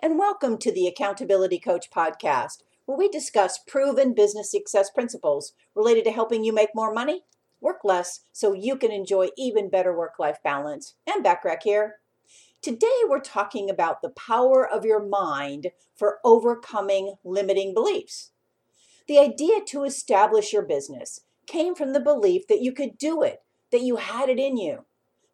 And welcome to the Accountability Coach podcast, where we discuss proven business success principles related to helping you make more money, work less, so you can enjoy even better work life balance. And Beckrek here. Today, we're talking about the power of your mind for overcoming limiting beliefs. The idea to establish your business came from the belief that you could do it, that you had it in you.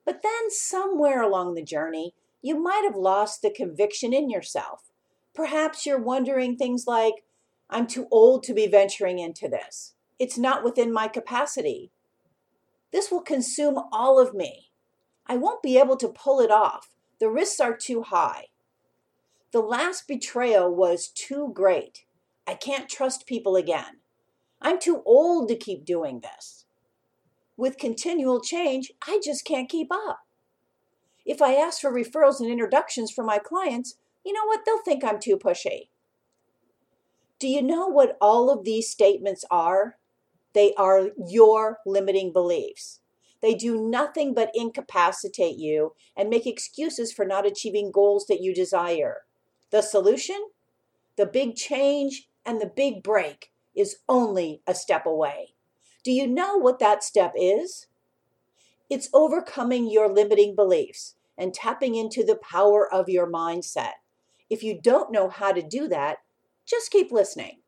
But then, somewhere along the journey, you might have lost the conviction in yourself. Perhaps you're wondering things like, I'm too old to be venturing into this. It's not within my capacity. This will consume all of me. I won't be able to pull it off. The risks are too high. The last betrayal was too great. I can't trust people again. I'm too old to keep doing this. With continual change, I just can't keep up. If I ask for referrals and introductions for my clients, you know what? They'll think I'm too pushy. Do you know what all of these statements are? They are your limiting beliefs. They do nothing but incapacitate you and make excuses for not achieving goals that you desire. The solution? The big change and the big break is only a step away. Do you know what that step is? It's overcoming your limiting beliefs and tapping into the power of your mindset. If you don't know how to do that, just keep listening.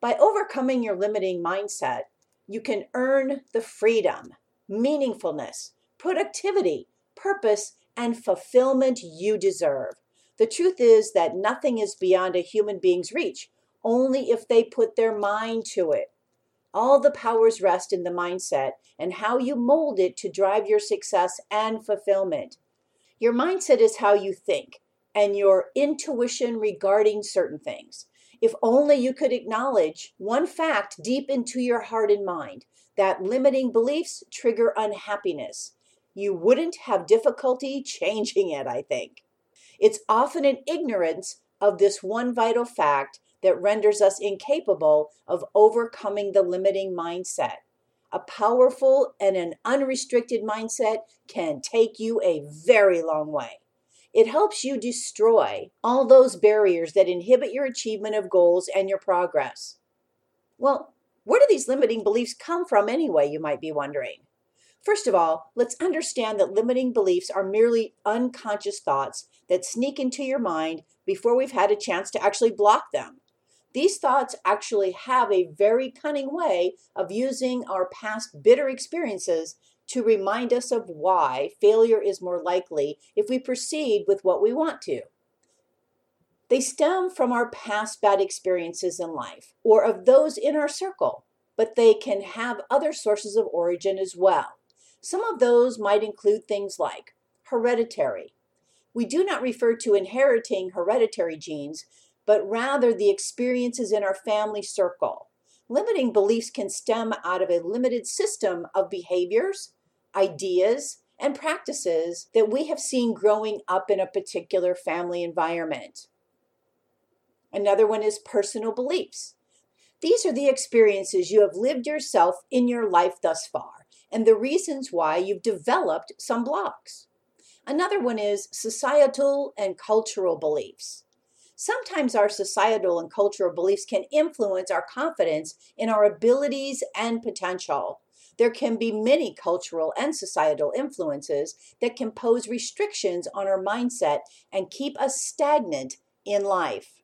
By overcoming your limiting mindset, you can earn the freedom, meaningfulness, productivity, purpose, and fulfillment you deserve. The truth is that nothing is beyond a human being's reach, only if they put their mind to it. All the powers rest in the mindset and how you mold it to drive your success and fulfillment. Your mindset is how you think and your intuition regarding certain things. If only you could acknowledge one fact deep into your heart and mind that limiting beliefs trigger unhappiness, you wouldn't have difficulty changing it, I think. It's often an ignorance of this one vital fact that renders us incapable of overcoming the limiting mindset. A powerful and an unrestricted mindset can take you a very long way. It helps you destroy all those barriers that inhibit your achievement of goals and your progress. Well, where do these limiting beliefs come from anyway, you might be wondering? First of all, let's understand that limiting beliefs are merely unconscious thoughts that sneak into your mind before we've had a chance to actually block them. These thoughts actually have a very cunning way of using our past bitter experiences to remind us of why failure is more likely if we proceed with what we want to. They stem from our past bad experiences in life or of those in our circle, but they can have other sources of origin as well. Some of those might include things like hereditary. We do not refer to inheriting hereditary genes, but rather the experiences in our family circle. Limiting beliefs can stem out of a limited system of behaviors, ideas, and practices that we have seen growing up in a particular family environment. Another one is personal beliefs. These are the experiences you have lived yourself in your life thus far, and the reasons why you've developed some blocks. Another one is societal and cultural beliefs. Sometimes our societal and cultural beliefs can influence our confidence in our abilities and potential. There can be many cultural and societal influences that can pose restrictions on our mindset and keep us stagnant in life.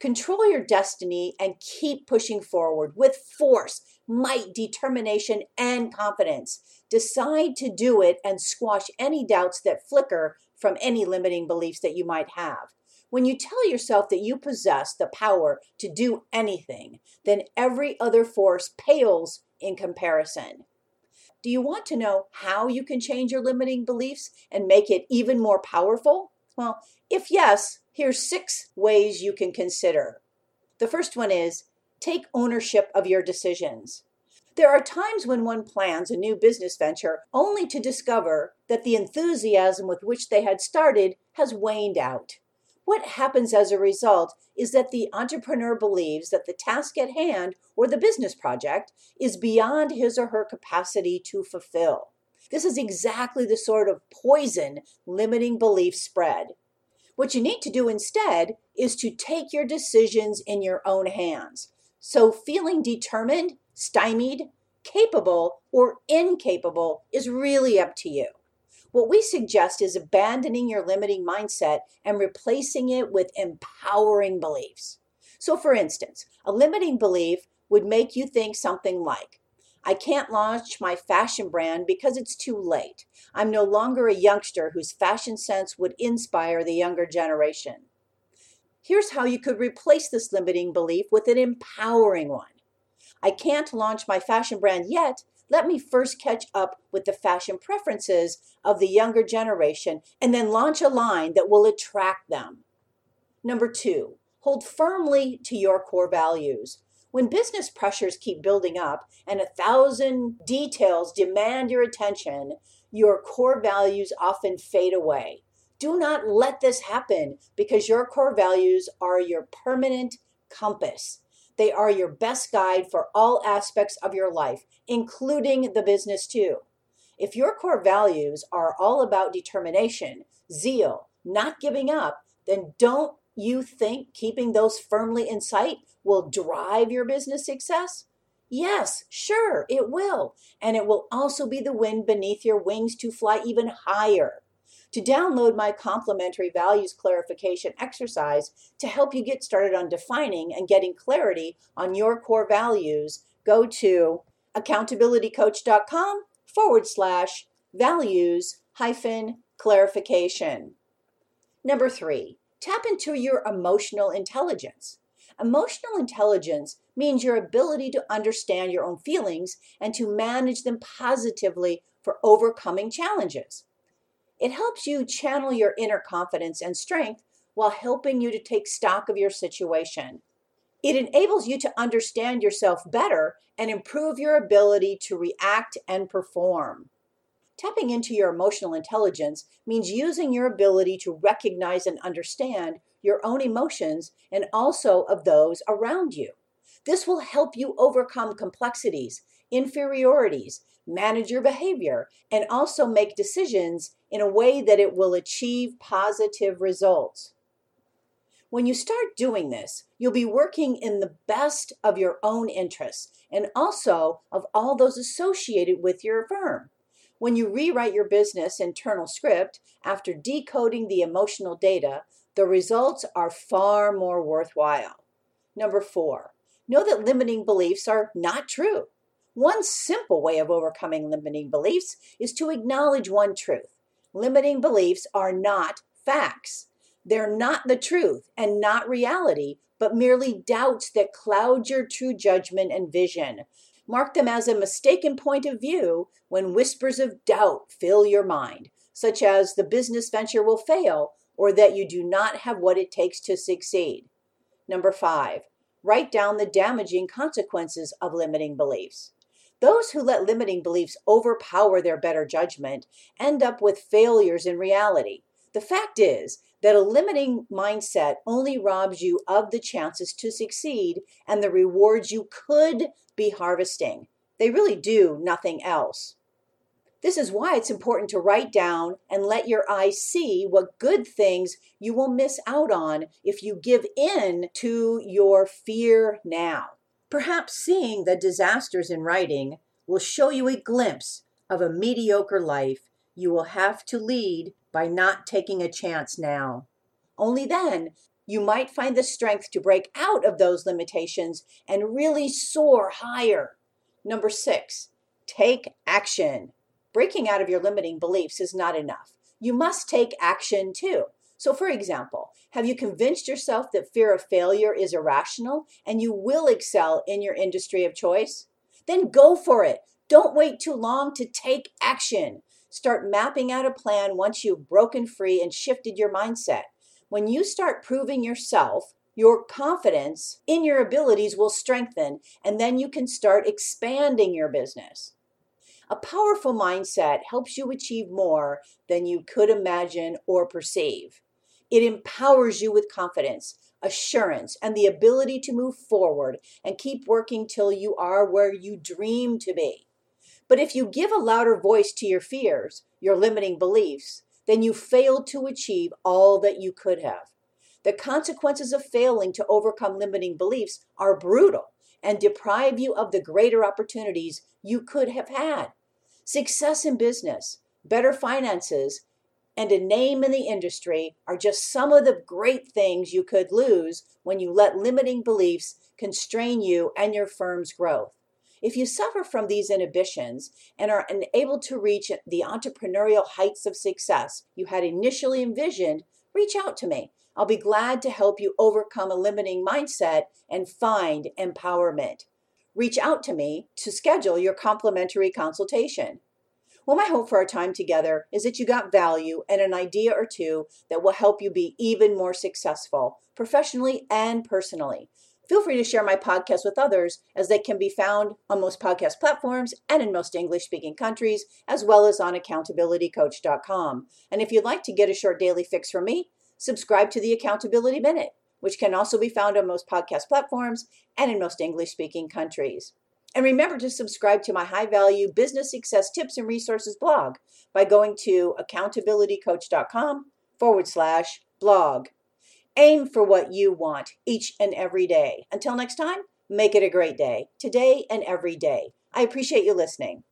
Control your destiny and keep pushing forward with force, might, determination, and confidence. Decide to do it and squash any doubts that flicker from any limiting beliefs that you might have. When you tell yourself that you possess the power to do anything, then every other force pales in comparison. Do you want to know how you can change your limiting beliefs and make it even more powerful? Well, if yes, here's six ways you can consider. The first one is take ownership of your decisions. There are times when one plans a new business venture only to discover that the enthusiasm with which they had started has waned out. What happens as a result is that the entrepreneur believes that the task at hand or the business project is beyond his or her capacity to fulfill. This is exactly the sort of poison limiting belief spread. What you need to do instead is to take your decisions in your own hands. So, feeling determined, stymied, capable, or incapable is really up to you. What we suggest is abandoning your limiting mindset and replacing it with empowering beliefs. So, for instance, a limiting belief would make you think something like, I can't launch my fashion brand because it's too late. I'm no longer a youngster whose fashion sense would inspire the younger generation. Here's how you could replace this limiting belief with an empowering one. I can't launch my fashion brand yet. Let me first catch up with the fashion preferences of the younger generation and then launch a line that will attract them. Number two, hold firmly to your core values. When business pressures keep building up and a thousand details demand your attention, your core values often fade away. Do not let this happen because your core values are your permanent compass. They are your best guide for all aspects of your life, including the business too. If your core values are all about determination, zeal, not giving up, then don't you think keeping those firmly in sight will drive your business success? Yes, sure, it will. And it will also be the wind beneath your wings to fly even higher. To download my complimentary values clarification exercise to help you get started on defining and getting clarity on your core values, go to accountabilitycoach.com forward slash values hyphen clarification. Number three, tap into your emotional intelligence. Emotional intelligence means your ability to understand your own feelings and to manage them positively for overcoming challenges. It helps you channel your inner confidence and strength while helping you to take stock of your situation. It enables you to understand yourself better and improve your ability to react and perform. Tapping into your emotional intelligence means using your ability to recognize and understand your own emotions and also of those around you. This will help you overcome complexities, inferiorities, manage your behavior, and also make decisions in a way that it will achieve positive results. When you start doing this, you'll be working in the best of your own interests and also of all those associated with your firm. When you rewrite your business internal script after decoding the emotional data, the results are far more worthwhile. Number four, know that limiting beliefs are not true. One simple way of overcoming limiting beliefs is to acknowledge one truth. Limiting beliefs are not facts. They're not the truth and not reality, but merely doubts that cloud your true judgment and vision. Mark them as a mistaken point of view when whispers of doubt fill your mind, such as the business venture will fail or that you do not have what it takes to succeed. Number five, write down the damaging consequences of limiting beliefs. Those who let limiting beliefs overpower their better judgment end up with failures in reality. The fact is that a limiting mindset only robs you of the chances to succeed and the rewards you could be harvesting. They really do nothing else. This is why it's important to write down and let your eyes see what good things you will miss out on if you give in to your fear now. Perhaps seeing the disasters in writing will show you a glimpse of a mediocre life you will have to lead by not taking a chance now. Only then you might find the strength to break out of those limitations and really soar higher. Number six, take action. Breaking out of your limiting beliefs is not enough. You must take action too. So, for example, have you convinced yourself that fear of failure is irrational and you will excel in your industry of choice? Then go for it. Don't wait too long to take action. Start mapping out a plan once you've broken free and shifted your mindset. When you start proving yourself, your confidence in your abilities will strengthen, and then you can start expanding your business. A powerful mindset helps you achieve more than you could imagine or perceive. It empowers you with confidence, assurance, and the ability to move forward and keep working till you are where you dream to be. But if you give a louder voice to your fears, your limiting beliefs, then you failed to achieve all that you could have. The consequences of failing to overcome limiting beliefs are brutal and deprive you of the greater opportunities you could have had. Success in business, better finances, and a name in the industry are just some of the great things you could lose when you let limiting beliefs constrain you and your firm's growth. If you suffer from these inhibitions and are unable to reach the entrepreneurial heights of success you had initially envisioned, reach out to me. I'll be glad to help you overcome a limiting mindset and find empowerment. Reach out to me to schedule your complimentary consultation. Well, my hope for our time together is that you got value and an idea or two that will help you be even more successful, professionally and personally. Feel free to share my podcast with others as they can be found on most podcast platforms and in most English speaking countries, as well as on accountabilitycoach.com. And if you'd like to get a short daily fix from me, subscribe to the Accountability Minute, which can also be found on most podcast platforms and in most English speaking countries. And remember to subscribe to my high value business success tips and resources blog by going to accountabilitycoach.com forward slash blog. Aim for what you want each and every day. Until next time, make it a great day, today and every day. I appreciate you listening.